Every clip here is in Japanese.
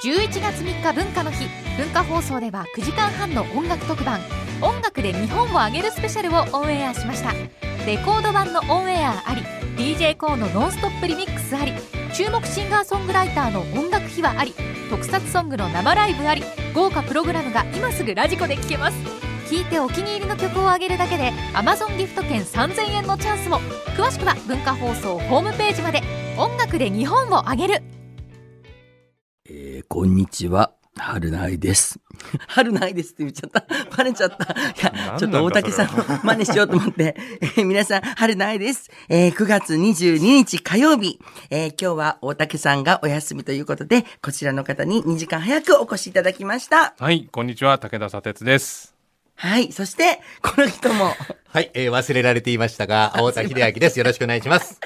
11月3日文化の日。文化放送では9時間半の音楽特番「音楽で日本をあげるスペシャル」をオンエアしました。レコード版のオンエアあり d j k o のノンストップリミックスあり注目シンガーソングライターの音楽秘話あり特撮ソングの生ライブあり豪華プログラムが今すぐラジコで聴けます。聴いてお気に入りの曲をあげるだけで Amazon ギフト券3000円のチャンスも。詳しくは文化放送ホームページまで。音楽で日本をあげる、こんにちは。春ないです。春ないですって言っちゃった。バレちゃった。いや、ちょっと大竹さんの 真似しようと思って。えー皆さん、春ないです。えー9月22日火曜日。えー今日は大竹さんがお休みということで、こちらの方に2時間早くお越しいただきました。はい、こんにちは、武田砂鉄です。はい。そして、この人も、はい、えー忘れられていましたが、太田秀明です。よろしくお願いします。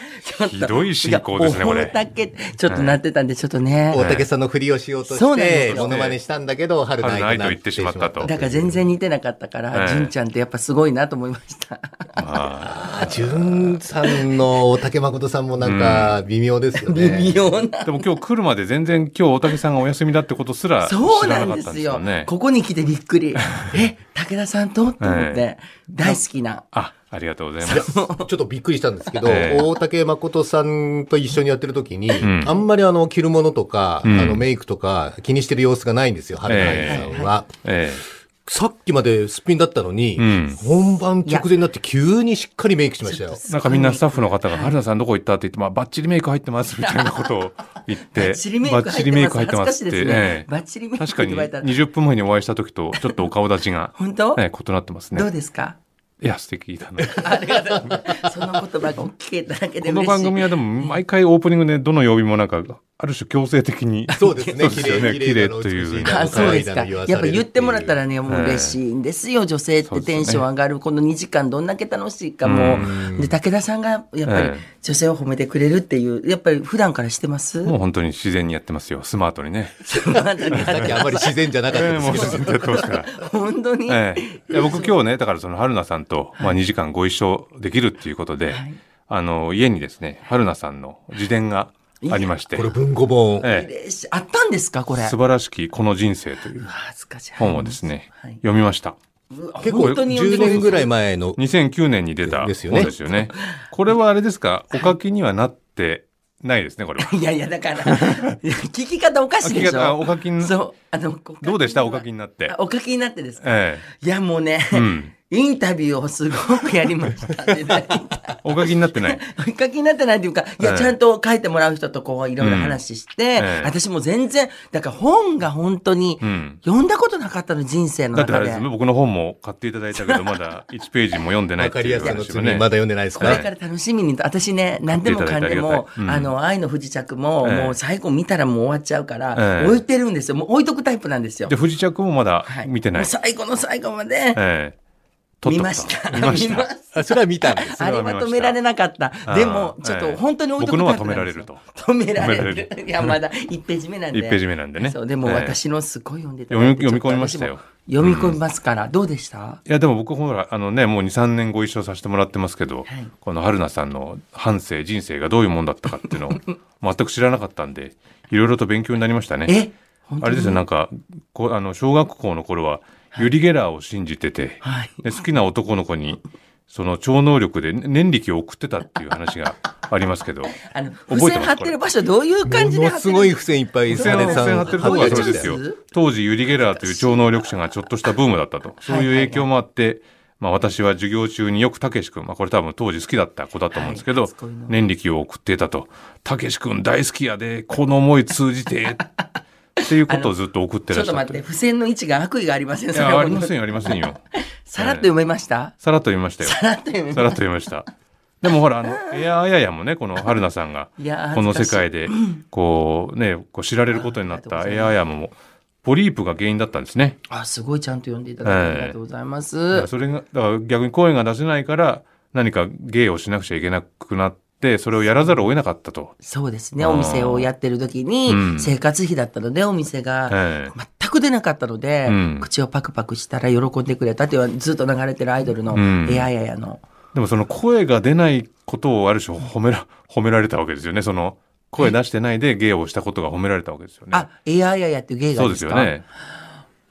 ひどい進行ですねこれ大竹、ちょっとなってたんで、ちょっとね。大竹さんのふりをしようとして、モノマネしたんだけど、春ない春ないと言ってしまったとだから全然似てなかったから、ええ純ちゃんってやっぱすごいなと思いました。ああ、純さんの大竹誠さんもなんか微妙ですよね。微妙なー。でも今日来るまで全然今日大竹さんがお休みだってことすら知そうならなんかったんですよ。ここに来てびっくり。え、武田さんと？って思って、え大好きな。あ、ありがとうございます。ちょっとびっくりしたんですけど、ええ大竹誠さんと一緒にやってる時に、んあんまりあの着るものとか、うんあのメイクとか気にしてる様子がないんですよ、春ないさんは。えさっきまですっぴんだったのに、うん本番直前になって急にしっかりメイクしましたよ。えなんかみんなスタッフの方が、春菜さんどこ行ったって言って、まあ、バッチリメイク入ってますみたいなことを 言って、バッチリメイク入ってます。バッチリメイク入ってメイク確かに言われたら。20分前にお会いした時と、ちょっとお顔立ちが、本当、ええ異なってますどうね。ですか？いや、素敵だな。ありがとう。その言葉が聞けただけで。この番組はでも毎回オープニングでどの曜日もなんか、ある種強制的に。そうですね、綺麗だの綺麗というあそうですか。やっぱ言ってもらったらね。ね、もう嬉しいんですよ。女性ってテンション上がる、この2時間どんだけ楽しいかもう。で、武田さんがやっぱりええ女性を褒めてくれるっていう、やっぱり普段からしてます？もう本当に自然にやってますよ、スマートにね。さっきあんまり自然じゃなかったええですけどもう自然。とやってますから。本当に、ええいや僕今日ね、だからその春菜さんと、まあ2時間ご一緒できるっていうことで、はいあの、家にですね、春菜さんの自伝がありましてこ、れ文庫本。ええあったんですか？これ。素晴らしきこの人生という。本をですね、はい読みました。結構本当に読んで10年ぐらい前。前の。2009年に出た本でよねですすよね。これはあれですか、お書きにはなってないですね、これは。いやいや、だから、聞き方おかしいでしあ聞き方ょお書きにそう。あの、どうでした？お書きになってあ。お書きになってですか？えいや、もうね、えうん。インタビューをすごくやりました お書きになってない。お書きになってないっていうか、いや、ええ。ちゃんと書いてもらう人とこう、いろいろ話して、ええ。私も全然、だから本が本当にう、ん。読んだことなかったの、人生の中で。だってあれです。ね、僕の本も買っていただいたけど、まだ 1ページも読んでないっていうわかりやすさのまだ読んでないですかこれから楽しみに、私ね、何でもかんでもうん。あの、愛の不時着も、ええ。もう最後見たらもう終わっちゃうから、ええ。置いてるんですよ。もう置いとくタイプなんですよ。で、。不時着もまだはい。見てない。もう最後の最後まで、見ました。見ました。あそれは見たんです。あれは止められなかった。でも、ちょっと本当に置いとくタイプなんですよ。止められ止められる。いや、まだ1ページ目なんで。1ページ目なんでねそう、でもええ私のすごい読んでいた読み込みましたよ読み込みますから、どうでした？いや、でも僕ほら、あのね、もう2、3年ご一緒させてもらってますけど、はいこの春菜さんの半生、人生がどういうもんだったかっていうのを 全く知らなかったんで、いろいろと勉強になりましたね。え？あれですよ、なんか、こうあの小学校の頃は、ユリ・ゲラーを信じてて、はい。で好きな男の子に、その超能力で念力を送ってたっていう話がありますけど、あの、覚えてます？付箋貼ってる場所どういう感じで貼ってるものすごい付箋いっぱい付箋貼ってるとこがそうですよ。当時ユリ・ゲラーという超能力者がちょっとしたブームだったと。そういう影響もあって、まあ私は授業中によくたけし君、まあこれ多分当時好きだった子だと思うんですけど念力を送っていたと。たけし君大好きやで、この思い通じて、っていうことをずっと送ってらっしゃって。ちょっと待って、付箋の位置が悪意がありませんいや、それはありませんよ、ありません よ。さらっと読めました？さらっと読みましたよ。さらっと読めまさらっしと読みました。でもほら、あの、エアーややもね、この春菜さんがいやー、この世界で、こうね、こう知られることになったエアーヤムも、ポリープが原因だったんですね。た。あ、すごいちゃんと読んでいただいてありがとうございます。だからそれが、だから逆に声が出せないから、何か芸をしなくちゃいけなくなって、それをやらざるを得なかったと。そうですね。お店をやってる時にうん、生活費だったので、お店がええ全く出なかったので、うん口をパクパクしたら喜んでくれたっていうずっと流れてるアイドルのうんエアヤヤの。でもその声が出ないことをある種褒めら、褒められたわけですよね。その、声出してないで芸をしたことが褒められたわけですよね。あ、いやいやいやっていう芸がそうですすよね。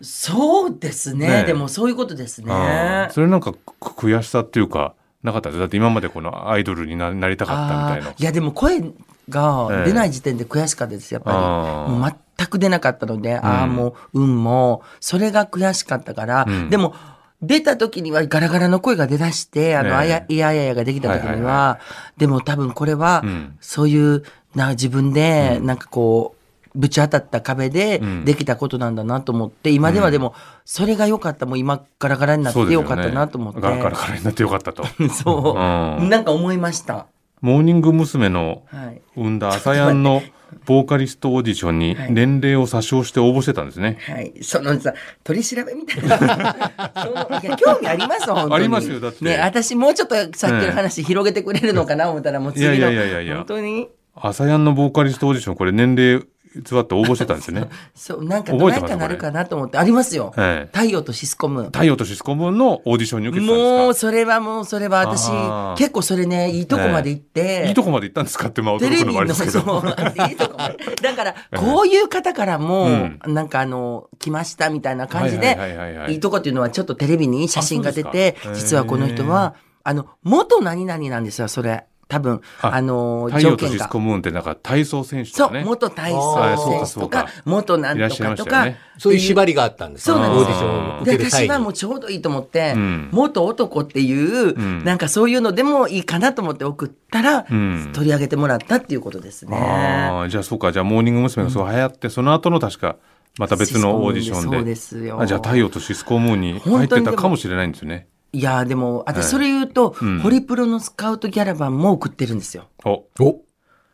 そうですね。ねでもそういうことですね。それなんかく悔しさっていうかなかったですだって今までこのアイドルにななりたかったみたいな。いやでも声が出ない時点で悔しかったですやっぱり、全く出なかったので、ああもう運も。それが悔しかったから、うん。でも出た時にはガラガラの声が出だしてあの、ええ。あやいやいやいやができた時には,、でも多分これは、うん。そういうな自分でなんかこうぶち当たった壁でうんできたことなんだなと思って、今ではでもそれが良かったもう今ガラガラになって良かったなと思ってガラガラガラになってよかったと。そう、うんなんか思いました。モーニング娘。のはい生んだ朝やんのボーカリストオーディションにはい年齢を詐称して応募してたんですね。はい。そのさ、取り調べみたいな。そのいや、興味あります、本当に。ありますよだってね、私もうちょっとさっきの話広げてくれるのかな思ったら、もう次の。いやいやいやいや本当に？朝やんのボーカリストオーディションこれ年齢偽って応募してたんですよね。そう、なんか、覚えてます？何かなるかなと思って、ありますよ。ええ太陽とシスコム。太陽とシスコムのオーディションに受けてたんですか？もう、それはもう、それは私結構それね、いいとこまで行って。いいとこまで行ったんですかってまあテレビの、驚くのもあれですけそう、ど。いいとこまで。だから、こういう方からも、うんなんかあの、来ましたみたいな感じではいはいとこっていうのはちょっとテレビに写真が出て実はこの人は、あの、元何々なんですよ、それ。多分、ああの、太条件が陽とシスコ。ムーンってなんか体操選手そう、とかね。元体あ操ー選手とか元なんとかとかね。そういう縛りがあったんですそうなんですオーディションを受で私はもうちょうどいいと思って、うん元男っていう、んなんかそういうのでもいいかなと思って送ったら、うん取り上げてもらったっていうことですね。ああ、じゃあそうか。じゃあモーニング娘。がそう流行って、その後の確か、また別のオーディションで。そうですよ。あじゃあ太陽とシスコムーンに入ってたかもしれないんですね。いやでも、はい私それ言うと、うん。ホリプロのスカウトキャラバンも送ってるんですよ。お、お。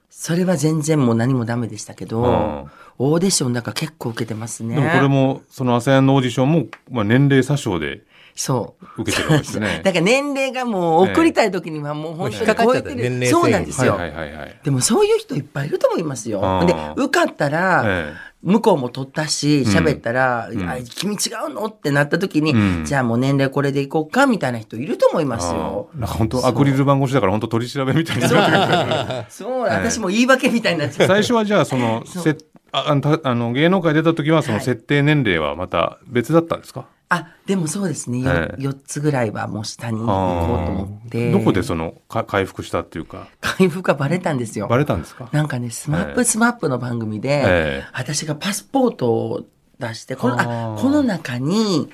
それは全然もう何もダメでしたけど、うん。オーディションだから結構受けてますね。でもこれも、その朝やんのオーディションも、まあ年齢詐称でそう。受けてるわけですね。だから年齢がもう送りたい時にはもう本当に超えてもう引っかかっちゃった年る。そうなんですよ。はいはいはいはい。でもそういう人いっぱいいると思いますよ。で、受かったら、え向こうも取ったし、喋ったら、君違うのってなった時に、うん。じゃあもう年齢これでいこうかみたいな人いると思いますよ。なんか本当アクリル板越しだから本当取り調べみたいになってそう、私も言い訳みたいになっちゃう。最初はじゃあそのせああのたあの芸能界出た時はそのはい。設定年齢はまた別だったんですか、あ、でもそうですね。よええ。4つぐらいはもう下に行こうと思って。どこでそのか回復したっていうか。回復がバレたんですよ。バ。レたんですか？なんかね、スマッええ。プスマップの番組で、ええ。私がパスポートを出して、この、あこの中に、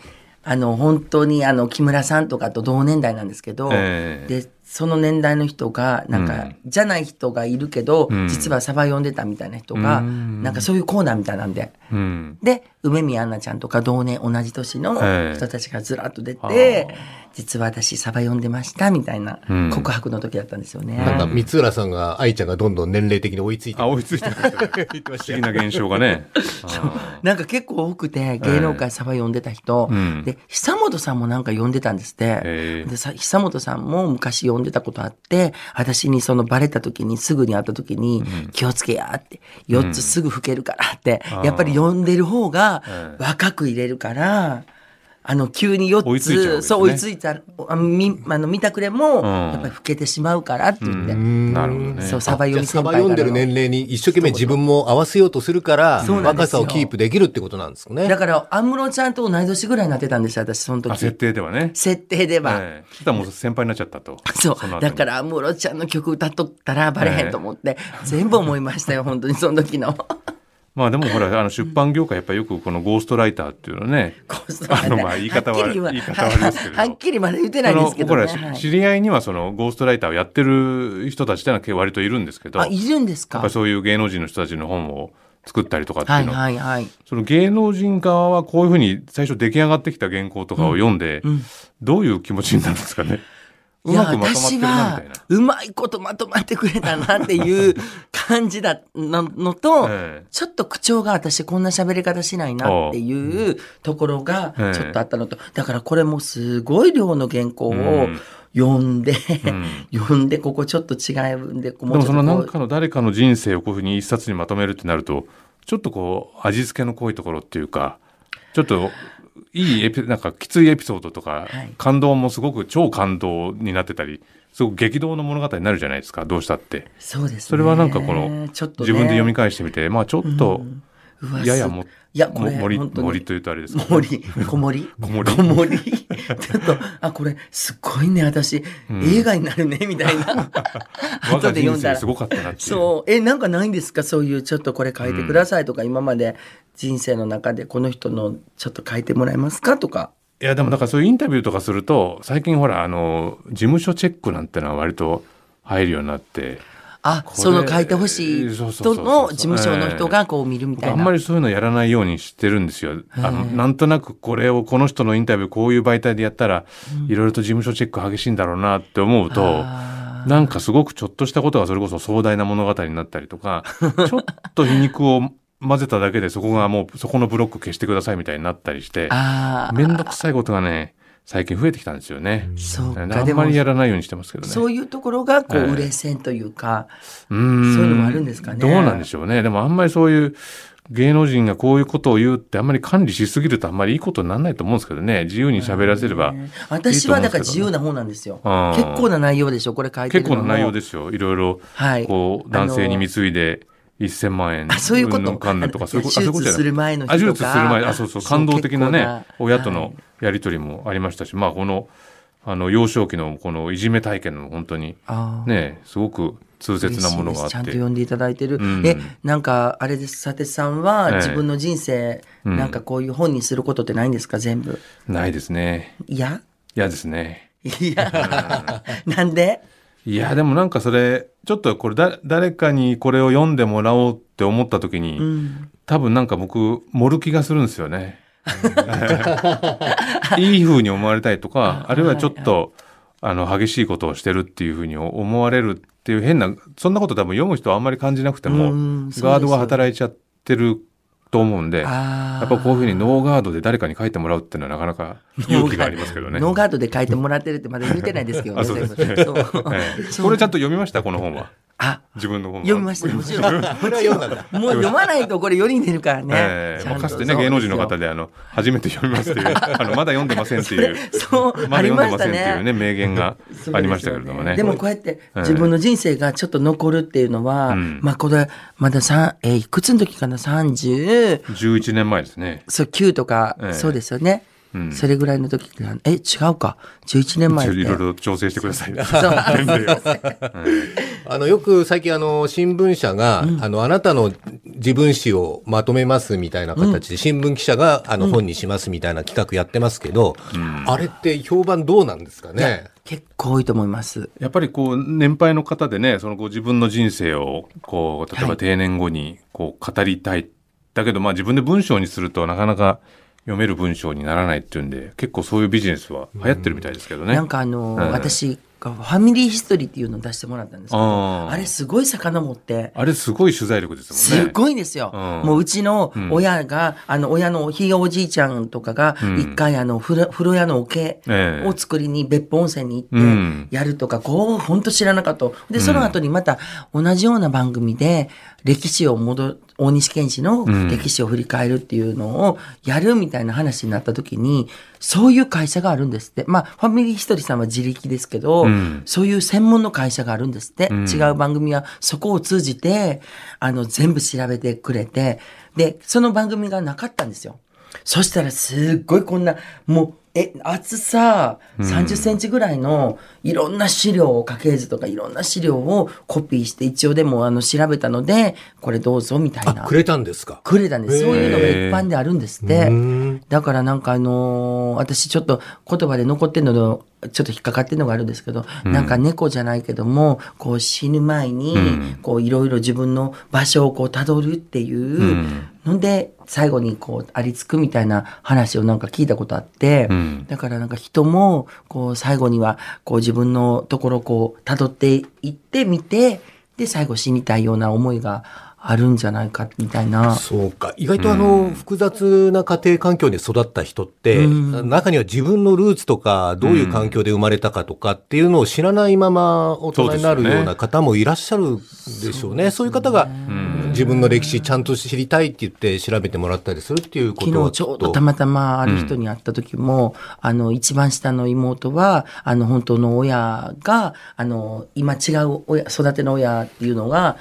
あの、本当にあの、木村さんとかと同年代なんですけど、ええ。で、その年代の人が、なんか、うん。じゃない人がいるけど、うん。実はサバ読んでたみたいな人が、うん。なんかそういうコーナーみたいなんで、うん。で、梅宮アンナちゃんとか同年、同じ年のええ。人たちがずらっと出あてー、実は私サバ読んでましたみたいなうん。告白の時だったんですよね。なんか三浦さんが愛ちゃんがどんどん年齢的に追いついて。あ追いついてる。不思議な現象がね。あなんか結構多くて、芸能界サバ読んでた人、うん。で、久本さんもなんか読んでたんですって。でさ、久本さんも昔読んでたことあって、私にそのバレた時に、すぐに会った時に、気をつけやって、4つすぐ吹けるからって、やっぱり読んでる方がええ若く入れるから、あの、急に4つ、ね。そう、追いついたら、あみ、あの、見たくれも、ん。やっぱり老けてしまうからって言って、うん。なるほどね。そう、サバ読み先輩読んでる年齢に一生懸命自分も合わせようとするから、若さをキープできるってことなんですかね。だから、安室ちゃんと同い年ぐらいになってたんですよ、私、その時。あ設定ではね。設定では。ええ。そしたらもう先輩になっちゃったと。そう。だから、安室ちゃんの曲歌っとったらバレへんと思って、全部思いましたよ、本当にその時の。まあでもほらあの出版業界やっぱりよくこのゴーストライターっていうのね。あのまあ言い方はっきり言い方はありますけれど。はっきりまだ言ってないんですけど知り合いにはそのゴーストライターをやってる人たちっていうのは割といるんですけど。あ、いるんですか？そういう芸能人の人たちの本を作ったりとかってはいいうの、はいはい。その芸能人側はこういうふうに最初出来上がってきた原稿とかを読んで、うんどういう気持ちになるんですかね？ういや私は。うまいことまとまってくれたなっていう感じだののと、ええ。ちょっと口調が私こんな喋り方しないなっていうところがええ。ちょっとあったのと、だからこれもすごい量の原稿をうん。読んで、ん。読んでここちょっと違うんで、こうでもそのちょっとこう。何かの誰かの人生をこういうふうに一冊にまとめるってなるとちょっとこう味付けの濃いところっていうかちょっといいエピなんかきついエピソードとか、はい。感動もすごく超感動になってたりすごく激動の物語になるじゃないですかどうしたって。そうですね。それはなんかこのちょっとね。自分で読み返してみてまあちょっとうわややもいやこれも森森というとあれですか森、小森。小森。小森。ちょっと、あ、これ、すごいね、私、ん。映画になるね、みたいな。我 後で読んだら。すごかったなってそう。え、なんかないんですか？そういう、ちょっとこれ書いてくださいとか、今まで人生の中でこの人のちょっと書いてもらえますか？とか。いやでもだからそういうインタビューとかすると最近ほらあの事務所チェックなんてのは割と入るようになってあ、その書いてほしい人の事務所の人がこう見るみたいな。僕あんまりそういうのやらないようにしてるんですよ。あのなんとなくこれをこの人のインタビューこういう媒体でやったらいろいろと事務所チェック激しいんだろうなって思うとあなんかすごくちょっとしたことがそれこそ壮大な物語になったりとかちょっと皮肉を混ぜただけでそこがもうそこのブロック消してくださいみたいになったりしてあーめんどくさいことがね最近増えてきたんですよね。そうか。あんまり、やらないようにしてますけどね。そういうところが、こう、ええ売れ線というか、うーんそういうのもあるんですかねどうなんでしょうね。でもあんまりそういう芸能人がこういうことを言うってあんまり管理しすぎるとあんまりいいことにならないと思うんですけどね。自由に喋らせれば。私はだから自由な方なんですよ。うん結構な内容でしょ、これ書いてるのも。結構な内容ですよ。いろいろ、はい。こう、男性に貢いで1000万円。あそういうこと。か。そういうこと、する前の手術する前、あ、そうそう、感動的なね親とのはい。やりとりもありましたし、まあ、この、あの、幼少期のこのいじめ体験の本当に、ね、すごく痛切なものがあって。ちゃんと読んでいただいてる。うん。え、なんか、あれです、さてさんはええ。自分の人生、うん。なんかこういう本にすることってないんですか、全部。ないですね。いや嫌ですね。いや、なんで？いや、でもなんかそれ、ちょっとこれだ、誰かにこれを読んでもらおうって思った時に、うん。多分なんか僕、盛る気がするんですよね。いい風に思われたいとか、あるいはちょっと、あの、激しいことをしてるっていう風に思われるっていう変な、そんなこと多分読む人はあんまり感じなくても、うんガードが働いちゃってると思うんで、や。っぱこういう風にノーガードで誰かに書いてもらうっていうのはなかなか勇気がありますけどね。ノーガードで書いてもらってるってまだ言ってないですけどね、あそうですねこれちゃんと読みました？この本は。あ、自分の本は。読みました、もちろん。これは読んだんだ。もう読まないとこれ世に出るからね。ええちゃんとかつてね芸能人の方でであの初めて読みますっていうあのまだ読んでませんっていう。そう、まだありました読んでませんっていうねね。名言がありましたけれどもね。でもこうやって自分の人生がちょっと残るっていうのは、うんまあこれ、まだ三えーいくつの時かな ?30、11年前ですね。そう、9とか、ええそうですよね。うん。それぐらいの時え、違うか。11年前って。いろいろ調整してください。あの、よく最近あの、新聞社が、あの、あなたの自分史をまとめますみたいな形で、新聞記者があの、本にしますみたいな企画やってますけど、あれって評判どうなんですかね？結構多いと思います。やっぱりこう年配の方でねそのご自分の人生をこう例えば定年後にこう語りたい、だけどまあ自分で文章にするとなかなか読める文章にならないっていうんで結構そういうビジネスは流行ってるみたいですけどね。なんかあの、ええ私がファミリーヒストリーっていうのを出してもらったんですけど、あれすごい遡って、あれすごい取材力ですもんね。すごいですよ。うんもううちのうん親が、あの、親のひいおじいちゃんとかがう、ん一回あの、風呂屋の桶ええを作りに別府温泉にうん行って、やるとか、こう、本当知らなかった。で、その後にまた同じような番組で、歴史を戻、大西健氏のうん歴史を振り返るっていうのをやるみたいな話になった時に、そういう会社があるんですって。まあ、ファミリーヒストリーさんは自力ですけど、うんそういう専門の会社があるんですって。うん違う番組はそこを通じて、あの、全部調べてくれて、で、その番組がなかったんですよ。そしたらすっごいこんな、もう、え、厚さ30センチぐらいのいろんな資料を、家系図とかいろんな資料をコピーして一応でもあの調べたので、これどうぞみたいあ、な。くれたんですか？くれたんです。そういうのが一般であるんですって。うん。だからなんかあのー私ちょっと言葉で残ってるのの、ちょっと引っかかってるのがあるんですけど、なんか猫じゃないけども、こう死ぬ前にうん、こういろいろ自分の場所をこう辿るっていうので、最後にこうありつくみたいな話をなんか聞いたことあって、うん。だからなんか人も、こう最後にはこう自分のところをこう辿っていってみて、で最後死にたいような思いがあるんじゃないかみたいな。そうか。意外とあの、複雑な家庭環境に育った人って、うん。中には自分のルーツとか、どういう環境で生まれたかとかっていうのを知らないまま大人になるような方もいらっしゃるでしょうね。そういう方が、自分の歴史ちゃんと知りたいって言って調べてもらったりするっていうことは昨日ちょうどたまたまある人に会った時も、あの、一番下の妹は、あの、本当の親が、あの、今違う親、育ての親っていうのが、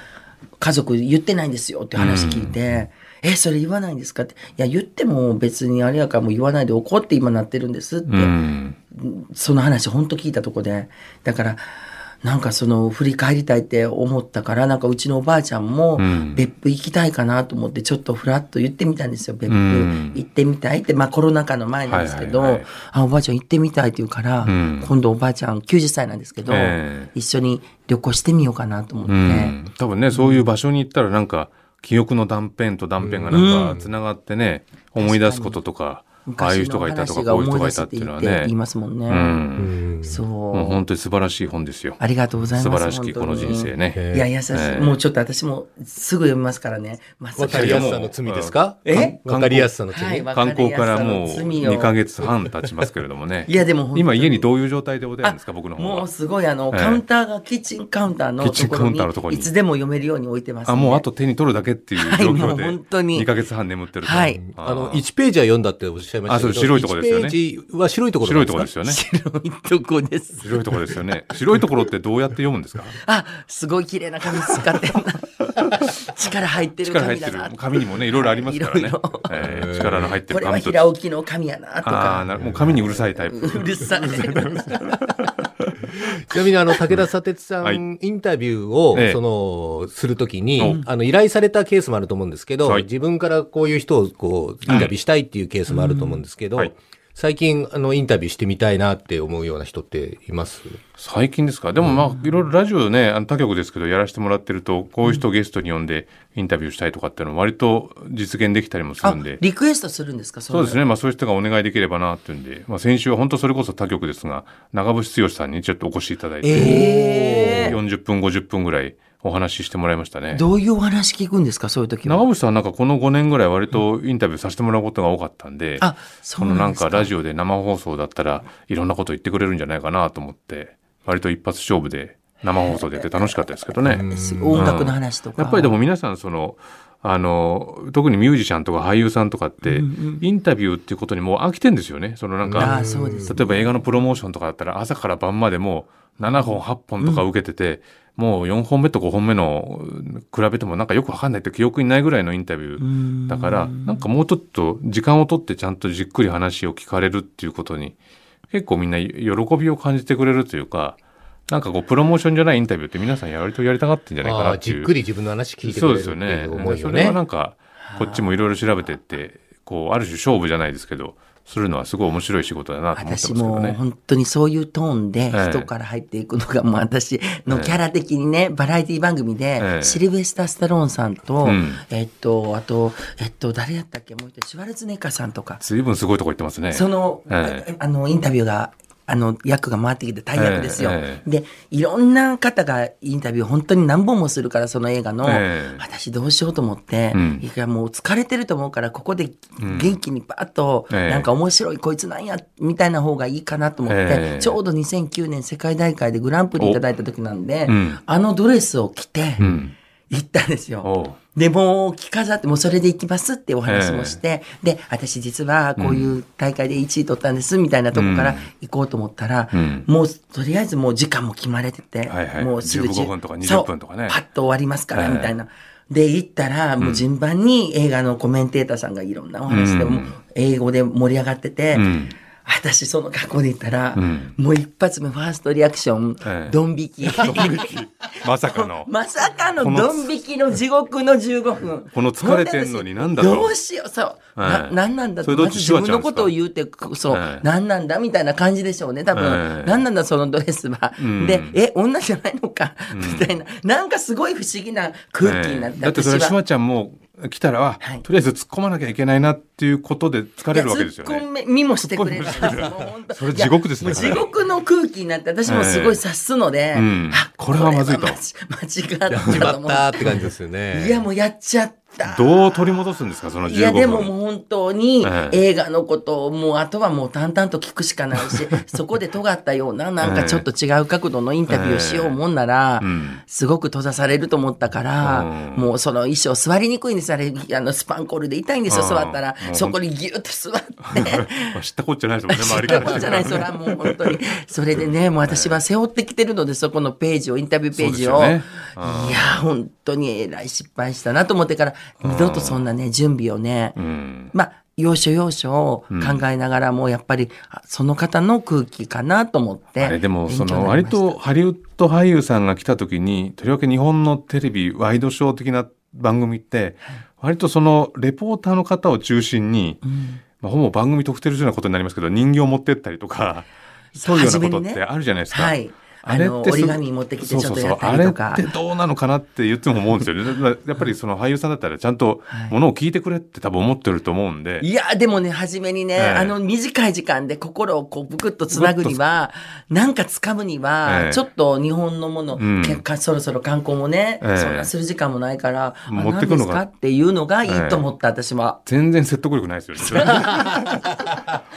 家族言ってないんですよって話聞いて、え、それ言わないんですかって。いや、言っても別にあれやからもう言わないで怒って今なってるんですって。うん。その話本当聞いたとこで。だから、なんかその振り返りたいって思ったから、なんかうちのおばあちゃんもうん。別府行きたいかなと思ってちょっとフラッと言ってみたんですよ。別府うん。行ってみたいって、まあコロナ禍の前なんですけど、あ、おばあちゃん行ってみたいって言うから、ん。今度おばあちゃん90歳なんですけど、ええ。一緒に旅行してみようかなと思って。うん、多分ね、そういう場所に行ったらなんか、記憶の断片と断片がなんか繋がってね、思い出すこととか、ああいう人がいたとか、こういう人がいたっていうのはね言い、ますもんね。うん。そう。もう本当に素晴らしい本ですよ。ありがとうございます。素晴らしきこの人生ね。いや、優しい、ええもうちょっと私もすぐ読みますからね。わかりやすさの罪ですか？え？わかりやすさの罪、はい観光からもうわかりやすさの罪を2ヶ月半経ちますけれどもね。いや、でも本当に今家にどういう状態でお出るんですか、僕の方は？もう。すごい、あの、ええカウンターがキッチンカウンターのキッチンカウところにンターのところにいつでも読めるように置いてます、あ、もうあと手に取るだけっていう状はいもう況で、本当に2ヶ月半眠ってると。はいあの、ー1ページは読んだっておっしゃいましたけど、あそう白いとこですよね1ページは白いところ白ないとこですよね。白いとこです。白いとこですよね。白いところってどうやって読むんですか？あ、すごい綺麗な紙使ってんな。力入ってる力入ってる紙だな。紙にもね、いろいろありますからねいろいろ。えー力の入ってこれは。平置きの紙やな、とああ、か。なるもう紙にうるさいタイプ。うるさい。ちなみにあの、武田砂鉄さん、はい。インタビューを、ええ。その、するときにお、あの、依頼されたケースもあると思うんですけど、はい。自分からこういう人をこう、インタビューしたいっていうケースもあると思うんですけど、はい最近、あの、インタビューしてみたいなって思うような人っています？最近ですか？でもまあ、いろいろラジオね、あの他局ですけど、やらせてもらってると、こういう人をゲストに呼んでインタビューしたいとかっていうのは割と実現できたりもするあんで。、リクエストするんですか？そうですね。まあそういう人がお願いできればなっていうんで、まあ先週は本当それこそ他局ですが、長渕剛さんにちょっとお越しいただいて、ええ40分、50分ぐらいお話ししてもらいましたね。どういうお話聞くんですか？そういう時は。長渕さんなんかこの5年ぐらい割とインタビューさせてもらうことが多かったんで、あ、そこのなんんうなですか。かラジオで生放送だったらいろんなこと言ってくれるんじゃないかなと思って、割と一発勝負で生放送でやって楽しかったですけどね。音楽の話とか。やっぱりでも皆さんその、あの、特にミュージシャンとか俳優さんとかって、インタビューっていうことにもう飽きてんですよね。そのなんあかあ、、そうです。例えば映画のプロモーションとかだったら朝から晩までもう7本8本とか受けてて、もう4本目と5本目の比べてもなんかよくわかんないって記憶にないぐらいのインタビューだからなんかもうちょっと時間をとってちゃんとじっくり話を聞かれるっていうことに結構みんな喜びを感じてくれるというかなんかこうプロモーションじゃないインタビューって皆さん割とやりたがってんじゃないかあなっていう。あじっくり自分の話聞いてくそうれるってですよね。いう思いそれは。なんかこっちもいろいろ調べてってこうある種勝負じゃないですけどするのはすごい面白い仕事だなと思ってます私けどね。も本当にそういうトーンでええ。人から入っていくのがもう私のキャラ的にね、バラエティ番組でええ。シルベスター・スタローンさんと、うん。えっと、あと、えっと、誰やったっけ？もう一人、シュワルツェネッカーさんとか、随分すごいとこ行ってますね。その、あの、インタビューが、あの、役が回ってきて大役ですよ。ええで、いろんな方がインタビュー本当に何本もするから、その映画の、ええ。私どうしようと思って、うん。いやもう疲れてると思うから、ここで元気にパッと、ええ。なんか面白いこいつなんや、みたいな方がいいかなと思って、ええ。ちょうど2009年世界大会でグランプリいただいた時なんで、うん。あのドレスを着てうん。行ったんですよ。で、もう着飾って、もうそれで行きますってお話もして、で、私実はこういう大会で1位取ったんです、みたいなとこから行こうと思ったら、うん。もうとりあえずもう時間も決まれてて、はいはい。もうすぐじ15分とか20そう分とかね。パッと終わりますから、ええみたいな。で、行ったら、もう順番に映画のコメンテーターさんがいろんなお話で、うん。もう英語で盛り上がってて、うん私その格好で行ったら、うん。もう一発目ファーストリアクション、ええ。ドン引き。まさかの。まさかのドン引きの地獄の15分。この疲れてんのになんだとどうしよう、そう。な、ええ。なんなんだまず自分のことをシ言うて、そう、ええ。なんなんだみたいな感じでしょうね、多分。ええ。なんなんだそのドレスは。うん。で、え、女じゃないのか、みたいな。なんかすごい不思議な空気になって、ええ。だってそれ。シュワちゃんも来たらは、はいとりあえず突っ込まなきゃいけないなっていうことで疲れるわけですよね。突っ込みもしてくれるそれ地獄ですね地獄の空気になって、私もすごい察すので、えうんあこれはまずいと間違ったと思たって感じですよね。いや、もうやっちゃった。どう取り戻すんですかその15分。いや、でももう本当にええ。映画のことをもうあとはもう淡々と聞くしかないし、そこで尖ったようななんかちょっと違う角度のインタビューをしようもんならすごく閉ざされると思ったからう、んもうその衣装座りにくいんですあれ、あのスパンコールで痛いんですよ、うん座ったら。そこにギュッと座って。まあ 知ったこっちゃないですもんね、周り知からしてったことじゃない、それはもう本当に。それでね、もう私は背負ってきてるので、そこのページを、インタビューページを。いや、本当にえらい失敗したなと思ってから、二度とそんなね、準備をね、うん。まあ、要所要所を考えながらも、やっぱり、あその方の空気かなと思って。あれでもその割とハリウッド俳優さんが来た時にとりわけ日本のテレビワイドショー的な番組って割とそのレポーターの方を中心に、まあ、ほぼ番組特定するようなことになりますけど人形を持ってったりとかそういうようなことってあるじゃないですか。はい。あの、折り紙持ってきてちょっとやったりとか。あれってどうなのかなって言っても思うんですよね。やっぱりその俳優さんだったらちゃんとものを聞いてくれって多分思ってると思うんで。いや、でもね、初めにね、ええあの短い時間で心をこう、ぶくっとつなぐには、なんか掴むには、ええちょっと日本のもの、うん結果そろそろ観光もね、ええそんなする時間もないから、あ持ってくのかっていうのがいいと思った、私は。全然説得力ないですよね。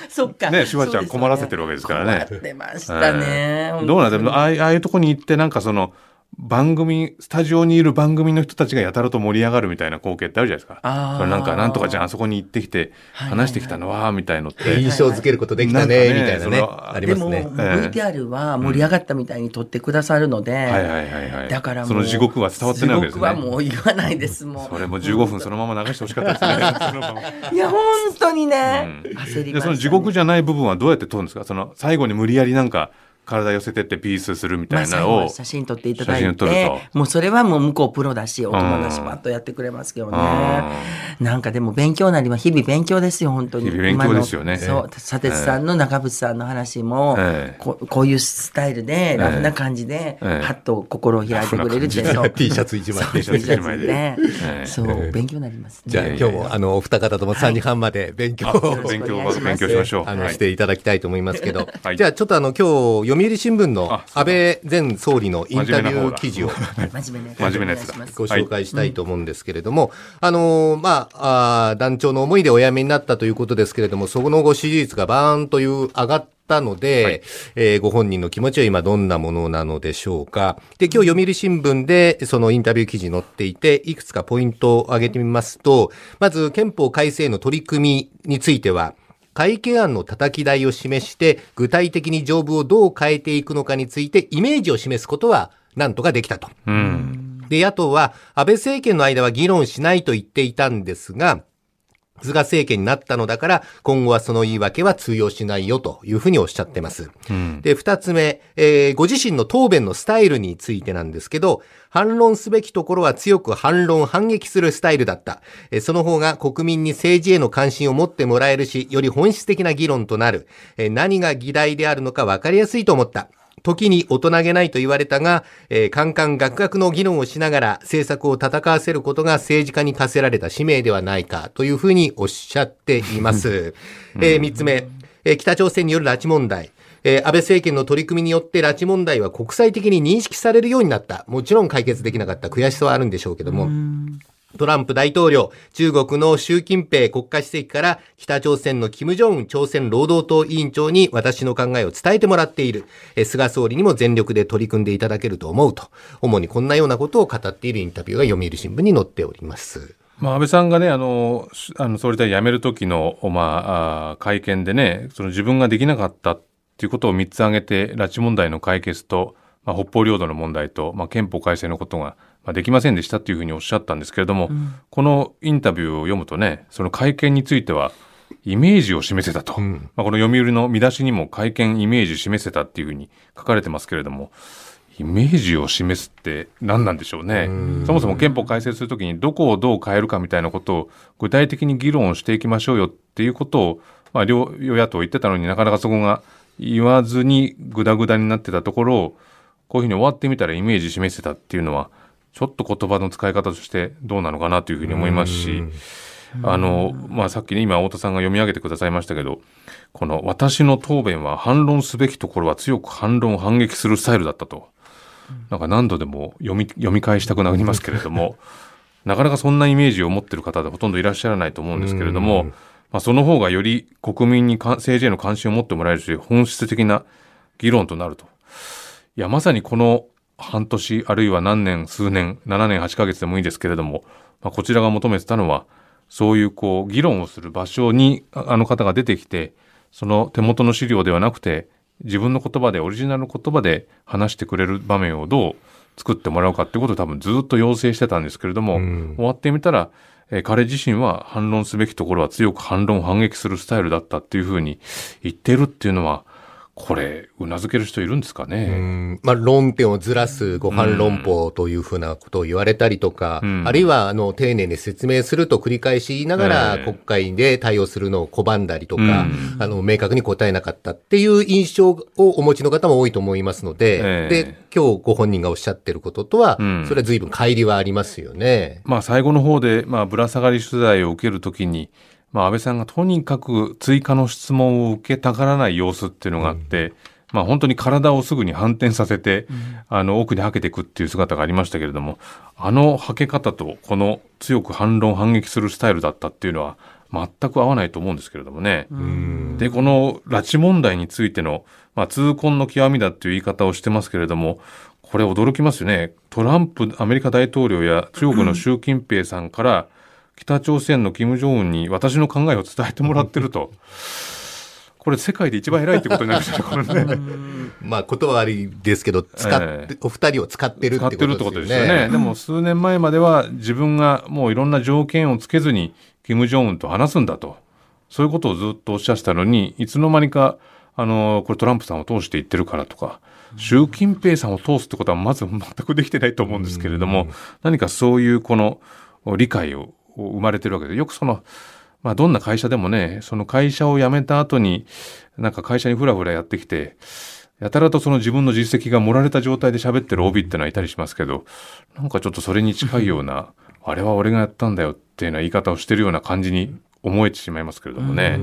そ っか。ね、シュワちゃん困らせてるわわけですからね。出ましたね。どうなんでもああああいうとこに行ってなんかその番組スタジオにいる番組の人たちがやたらと盛り上がるみたいな光景ってあるじゃないですか。なんかなんとかじゃんあそこに行ってきてはい話してきたのはみたいのって。印象づけることできたね、みたいなね。ありでも、ますね。ええ VTR は盛り上がったみたいに撮ってくださるので、はいはいはいはい。だからその地獄は伝わってないわけですね。地獄はもう言わないです、もう。それも15分そのまま流してほしかったですね。いや、本当にね、うん焦りましその地獄じゃない部分はどうやって撮るんですか？その最後に無理やりなんか体寄せてってピースするみたまあ、いなのを、写真撮っていただい撮ると。て、もうそれはもう向こうプロだし、大人だし、パッとやってくれますけどね。なんかでも勉強なりは日々勉強ですよ、本当に。日々勉強ですよね。そう、砂鉄さんの中渕さんの話も、ええ。ここういうスタイルで、ラフな感じで、ええ。はっと心を開いてくれるって、そう T シャツ一枚で。T シャツ一枚で。そう、勉強になりますね。じゃあ今日もあのお二方とも3時半まで勉強を、ろしく勉強お願いします勉強しましょう。あの、はいしていただきたいと思いますけど、はい。じゃあちょっとあの今日読売新聞の安倍前総理のインタビュー記事を。真面目なやつ。ご紹介したいと思うんですけれども、あのーまあ、あー団長の思いでお辞めになったということですけれども、その後支持率がバーンという上がったので、はい。えーご本人の気持ちは今どんなものなのでしょうか。で、今日読売新聞でそのインタビュー記事載っていて、いくつかポイントを挙げてみますと、まず憲法改正の取り組みについては、改憲案の叩き台を示して、具体的に条文をどう変えていくのかについてイメージを示すことはなんとかできたと。うん。で、野党は安倍政権の間は議論しないと言っていたんですが、菅政権になったのだから、今後はその言い訳は通用しないよというふうにおっしゃってます。うん。で、二つ目、えーご自身の答弁のスタイルについてなんですけど、反論すべきところは強く反論、反撃するスタイルだった。えーその方が国民に政治への関心を持ってもらえるし、より本質的な議論となる。えー何が議題であるのか分かりやすいと思った。時に大人げないと言われたが、えー、カンカンガクガクの議論をしながら政策を戦わせることが政治家に課せられた使命ではないかというふうにおっしゃっています。えー三つ目、えー北朝鮮による拉致問題。えー安倍政権の取り組みによって拉致問題は国際的に認識されるようになった。もちろん解決できなかった悔しさはあるんでしょうけども。トランプ大統領、中国の習近平国家主席から北朝鮮の金正恩朝鮮労働党委員長に私の考えを伝えてもらっている。菅総理にも全力で取り組んでいただけると思うと。主にこんなようなことを語っているインタビューが読売新聞に載っております。まあ、安倍さんがね、あの、あの総理大臣辞める時の、まあ、会見でね、その自分ができなかったっていうことを3つ挙げて、拉致問題の解決と、まあ、北方領土の問題と、まあ、憲法改正のことが、まあ、できませんでしたっていうふうにおっしゃったんですけれども、このインタビューを読むとね、その会見については、イメージを示せたと。んまあ、この読売の見出しにも会見イメージ示せたっていうふうに書かれてますけれども、イメージを示すって何なんでしょうね。そもそも憲法改正するときにどこをどう変えるかみたいなことを具体的に議論をしていきましょうよっていうことを、まあ、両与野党言ってたのになかなかそこが言わずにグダグダになってたところを、こういうふうに終わってみたらイメージ示せたっていうのは、ちょっと言葉の使い方としてどうなのかなというふうに思いますし、あの、まあ、さっきね、今、太田さんが読み上げてくださいましたけど、この私の答弁は反論すべきところは強く反論、反撃するスタイルだったと。なんか何度でも読み、読み返したくなりますけれども、なかなかそんなイメージを持ってる方でほとんどいらっしゃらないと思うんですけれども、まあ、その方がより国民に政治への関心を持ってもらえるし、本質的な議論となると。いや、まさにこの半年、あるいは何年、数年、7年、8ヶ月でもいいですけれども、まあ、こちらが求めてたのは、そういうこう、議論をする場所にあの方が出てきて、その手元の資料ではなくて、自分の言葉で、オリジナルの言葉で話してくれる場面をどう作ってもらうかってことを多分ずっと要請してたんですけれども、終わってみたら、えー、彼自身は反論すべきところは強く反論反撃するスタイルだったっていうふうに言ってるっていうのは、これ、うなずける人いるんですかね。まあ、論点をずらすご反論法というふうなことを言われたりとか、うん、あるいは、あの、丁寧に説明すると繰り返し言いながら、国会で対応するのを拒んだりとか、うん、あの、明確に答えなかったっていう印象をお持ちの方も多いと思いますので、で、今日ご本人がおっしゃってることとは、うん、それは随分乖離はありますよね。まあ、最後の方で、まあ、ぶら下がり取材を受けるときに、まあ、安倍さんがとにかく追加の質問を受けたがらない様子っていうのがあって、うん、まあ、本当に体をすぐに反転させて、うん、あの奥にはけていくっていう姿がありましたけれどもあのはけ方とこの強く反論反撃するスタイルだったっていうのは全く合わないと思うんですけれどもね。でこの拉致問題についての、まあ、痛恨の極みだっていう言い方をしてますけれどもこれ驚きますよね。トランプアメリカ大統領や中国の習近平さんから、北朝鮮の金正恩に私の考えを伝えてもらってると。これ世界で一番偉いってことになりましたね。まあ言葉悪いですけど、使って、えー、お二人を使ってるってことですよね。ねでも数年前までは自分がもういろんな条件をつけずに金正恩と話すんだと。そういうことをずっとおっしゃってたのに、いつの間にか、あの、これトランプさんを通して言ってるからとか、習近平さんを通すってことはまず全くできてないと思うんですけれども、何かそういうこの理解を生まれてるわけで、よくその、まあどんな会社でもね、その会社を辞めた後に、なんか会社にふらふらやってきて、やたらとその自分の実績が盛られた状態で喋ってる OB ってのはいたりしますけど、なんかちょっとそれに近いような、あれは俺がやったんだよっていうような言い方をしてるような感じに思えてしまいますけれどもね。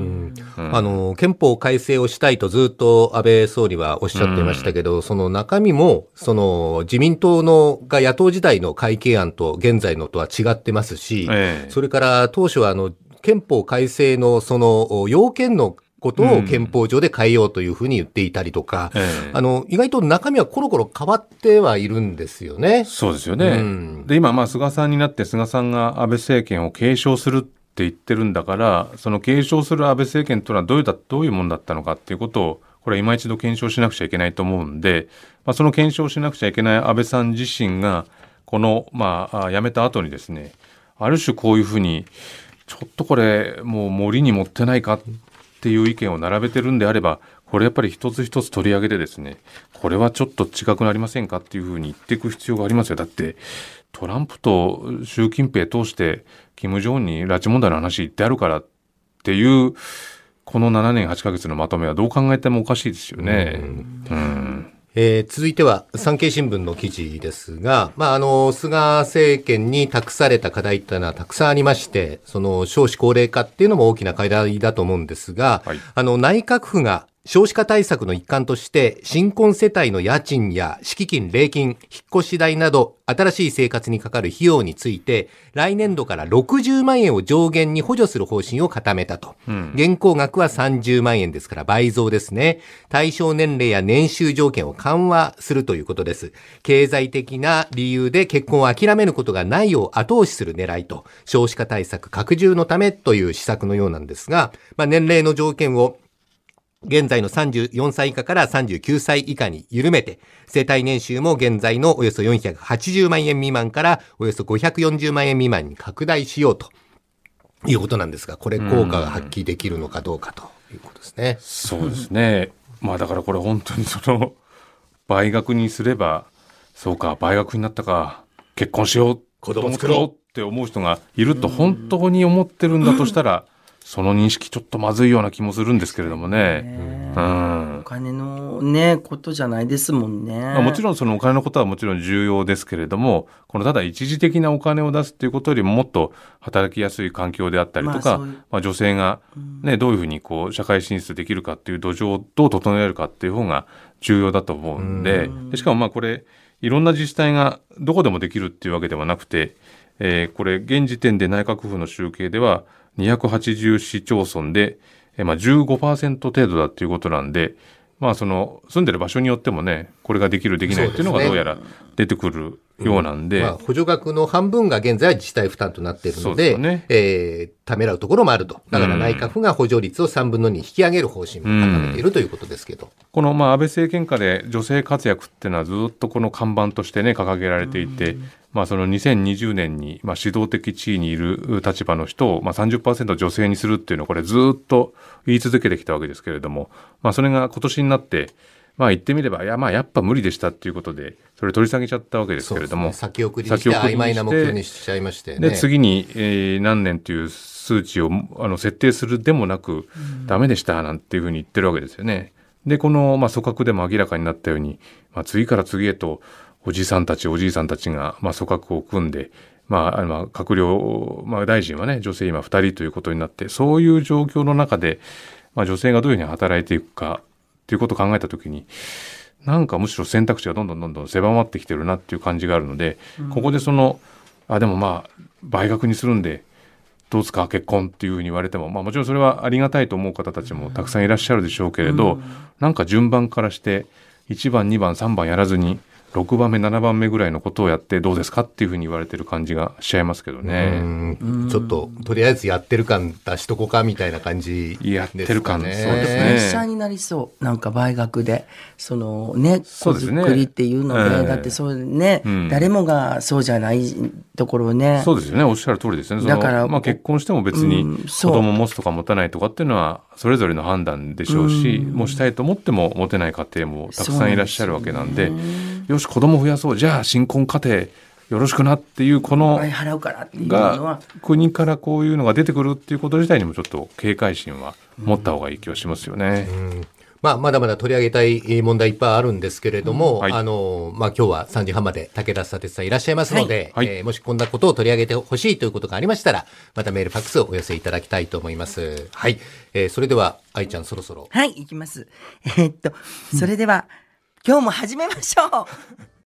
あの、憲法改正をしたいとずっと安倍総理はおっしゃっていましたけど、その中身も、その自民党のが野党時代の改憲案と現在のとは違ってますし、えそれから当初はあの、憲法改正のその要件のことを憲法上で変えようというふうに言っていたりとか、うん。え。あの、意外と中身はコロコロ変わってはいるんですよね。そうですよね。うん、で、今、まあ、菅さんになって菅さんが安倍政権を継承するって言ってるんだからその継承する安倍政権というのはどういうだどういうものだったのかっていうことをこれは今一度検証しなくちゃいけないと思うんで、まあ、その検証しなくちゃいけない安倍さん自身がこの、まあ、辞めた後にですねある種こういうふうにちょっとこれもう森に持ってないかっていう意見を並べてるんであればこれやっぱり一つ一つ取り上げてですねこれはちょっと違くなりませんかっていうふうに言っていく必要がありますよ。だってトランプと習近平通して金正恩に拉致問題の話言ってあるからっていうこの7年8ヶ月のまとめはどう考えてもおかしいですよね。うん、えー、続いては産経新聞の記事ですが、まあ、あの、菅政権に託された課題っていうのはたくさんありまして、その少子高齢化っていうのも大きな課題だと思うんですが、はい、あの、内閣府が少子化対策の一環として、新婚世帯の家賃や敷金、礼金、引っ越し代など、新しい生活にかかる費用について、来年度から60万円を上限に補助する方針を固めたと。うん、現行額は30万円ですから倍増ですね。対象年齢や年収条件を緩和するということです。経済的な理由で結婚を諦めることがないよう後押しする狙いと、少子化対策拡充のためという施策のようなんですが、まあ、年齢の条件を現在の34歳以下から39歳以下に緩めて、生体年収も現在のおよそ480万円未満からおよそ540万円未満に拡大しようということなんですが、これ効果が発揮できるのかどうかということですね。うそうですね。まあだからこれ本当にその倍額にすれば、そうか、倍額になったか、結婚しよう、子供作ろうって思う人がいると本当に思ってるんだとしたら、その認識ちょっとまずいような気もするんですけれどもね。うん。お金のね、ことじゃないですもんね。まあもちろんそのお金のことはもちろん重要ですけれども、このただ一時的なお金を出すっていうことよりももっと働きやすい環境であったりとか、まあそういう。まあ女性がね、どういうふうにこう社会進出できるかっていう土壌をどう整えるかっていう方が重要だと思うんで、でしかもまあこれ、いろんな自治体がどこでもできるっていうわけではなくて、えーこれ現時点で内閣府の集計では280市町村で、えーまあ15%程度だっていうことなんで、まあその住んでる場所によってもね、これができるできないっていうのがどうやら出てくるようなんで、まあ、補助額の半分が現在は自治体負担となっているのでね。えーためらうところもあると。だから内閣府が補助率を3分の2に引き上げる方針も固めているということですけど。このまあ安倍政権下で女性活躍っていうのはずっとこの看板としてね掲げられていて、まあその2020年にまあ指導的地位にいる立場の人をまあ30%女性にするっていうのをこれずっと言い続けてきたわけですけれども、まあそれが今年になってまあ言ってみればいやまあやっぱ無理でしたっていうことでそれ取り下げちゃったわけですけれども、ね先送りにして曖昧な目標にしちゃいましてね。で次に、えー何年という数値をあの設定するでもなく、ダメでしたなんていうふうに言ってるわけですよね。でこの、まあ、組閣でも明らかになったように、まあ、次から次へとおじさんたちおじいさんたちが、まあ、組閣を組んで、まあ、あのまあ閣僚、まあ、大臣はね女性今2人ということになってそういう状況の中で、まあ、女性がどういうふうに働いていくかということを考えた時になんかむしろ選択肢がどんどんどんどん狭まってきてるなっていう感じがあるので、ここでそのあでもまあ倍額にするんでどうですか結婚っていうふうに言われても、まあ、もちろんそれはありがたいと思う方たちもたくさんいらっしゃるでしょうけれど、なんか順番からして1番2番3番やらずに6番目7番目ぐらいのことをやってどうですかっていうふうに言われてる感じがしちゃいますけどうね。んちょっと、とりあえずやってる感出しとこうかみたいな感じですかね。やってる感そうプですレねッシャーになりそう。なんか倍額で。そのね、子そうですね作りっていうので、ええだってそうね、うん誰もがそうじゃないところをね。そうですよねおっしゃる通りですね。だからまあ、結婚しても別に子供持つとか持たないとかっていうのはそれぞれの判断でしょうし、もうしたいと思っても持てない家庭もたくさんいらっしゃるわけなんでよし子供増やそうじゃあ新婚家庭よろしくなっていうこの倍払うからっていうのはが。国からこういうのが出てくるっていうこと自体にもちょっと警戒心は持った方がいい気がしますよね。まあ、まだまだ取り上げたい問題いっぱいあるんですけれども、はいあの、まあ、今日は3時半まで武田砂鉄さんいらっしゃいますので、はいえーもしこんなことを取り上げてほしいということがありましたら、またメール、ファックスをお寄せいただきたいと思います。はい。えーそれでは、愛ちゃんそろそろ。はい、いきます。えーっと、それでは、今日も始めましょう。